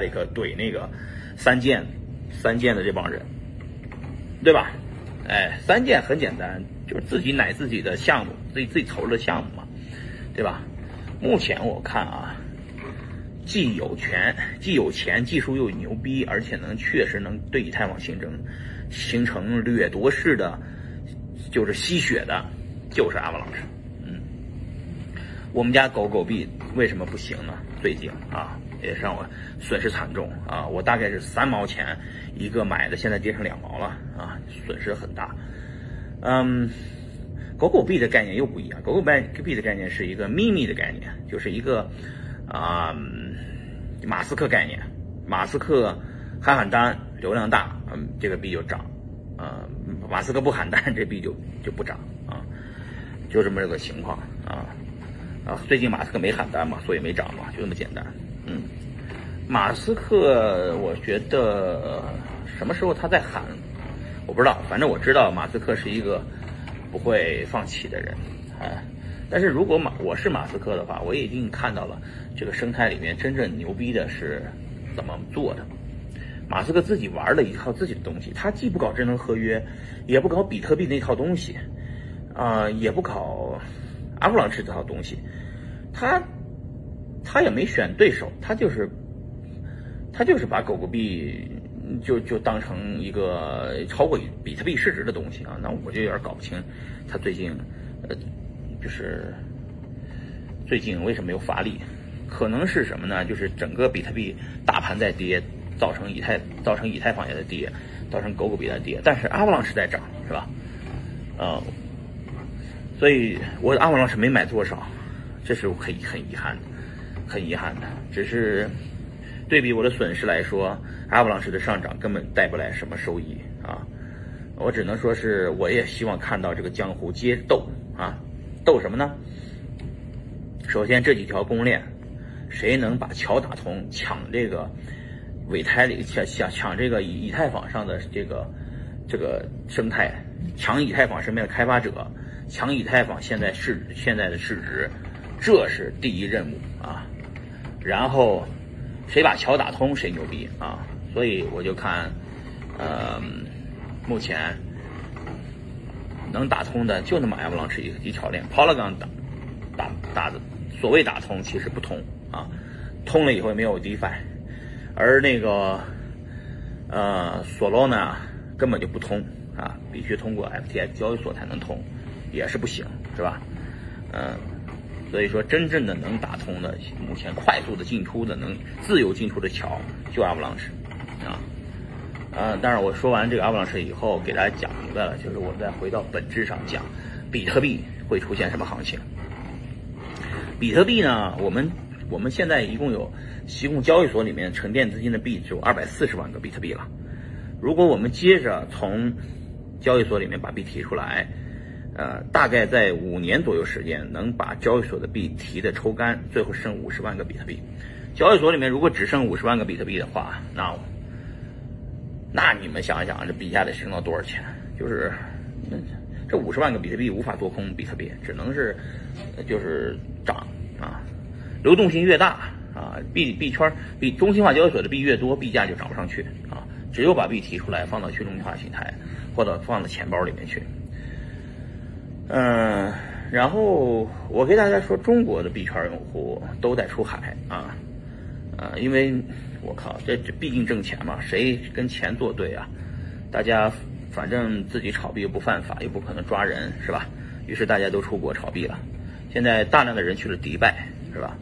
里克怼那个三剑三剑的这帮人，对吧？哎，三剑很简单，就是自己奶自己的项目，自己自己投的项目嘛，对吧？目前我看啊，既有权，既有钱，技术又牛逼，而且能确实能对以太坊形成形成掠夺式的，就是吸血的，就是阿瓦朗什。嗯，我们家狗狗币为什么不行呢？最近啊。也让我损失惨重啊！我大概是三毛钱一个买的，现在跌成两毛了啊，损失很大。嗯，狗狗币的概念又不一样，狗狗币的概念是一个秘密的概念，就是一个啊马斯克概念，马斯克喊喊单，流量大，嗯，这个币就涨啊；马斯克不喊单，这币就就不涨啊，就这么个情况啊啊！最近马斯克没喊单嘛，所以没涨嘛，就这么简单。马斯克，我觉得什么时候他在喊，我不知道。反正我知道马斯克是一个不会放弃的人，啊。但是如果马我是马斯克的话，我也一定看到了这个生态里面真正牛逼的是怎么做的。马斯克自己玩了一套自己的东西，他既不搞智能合约，也不搞比特币那套东西，啊，也不搞阿布朗这套东西，他。他也没选对手，他就是，他就是把狗狗币就就当成一个超过比特币市值的东西啊，那我就有点搞不清他最近呃就是最近为什么没有发力？可能是什么呢？就是整个比特币大盘在跌，造成以太造成以太坊也在跌，造成狗狗币在跌，但是阿瓦朗是在涨，是吧？啊，所以我阿瓦朗是没买多少，这是很很遗憾的。很遗憾的，只是对比我的损失来说，阿布朗式的上涨根本带不来什么收益啊！我只能说是，我也希望看到这个江湖接斗啊，斗什么呢？首先这几条公链，谁能把桥打通，抢这个尾胎里抢抢抢这个以以太坊上的这个这个生态，抢以太坊身边的开发者，抢以太坊现在市现在的市值，这是第一任务啊！然后，谁把桥打通谁牛逼啊！所以我就看，呃，目前能打通的就那么 Avalanche 一一条链，Polygon 打打打的所谓打通其实不通啊，通了以后也没有 DeFi，而那个呃 Solana 根本就不通啊，必须通过 FTX 交易所才能通，也是不行，是吧？嗯。所以说，真正的能打通的，目前快速的进出的，能自由进出的桥，就阿布朗什，啊，呃，但是我说完这个阿布朗什以后，给大家讲明白了，就是我们再回到本质上讲，比特币会出现什么行情？比特币呢？我们我们现在一共有，提供交易所里面沉淀资金的币只有二百四十万个比特币了。如果我们接着从交易所里面把币提出来。呃，大概在五年左右时间，能把交易所的币提的抽干，最后剩五十万个比特币。交易所里面如果只剩五十万个比特币的话，那那你们想一想，这币价得升到多少钱？就是这五十万个比特币无法做空比特币，只能是就是涨啊。流动性越大啊，币币圈币中心化交易所的币越多，币价就涨不上去啊。只有把币提出来，放到去中心化平台，或者放到钱包里面去。嗯，然后我给大家说，中国的币圈用户都在出海啊，啊，因为我靠，这这毕竟挣钱嘛，谁跟钱作对啊？大家反正自己炒币又不犯法，又不可能抓人，是吧？于是大家都出国炒币了。现在大量的人去了迪拜，是吧？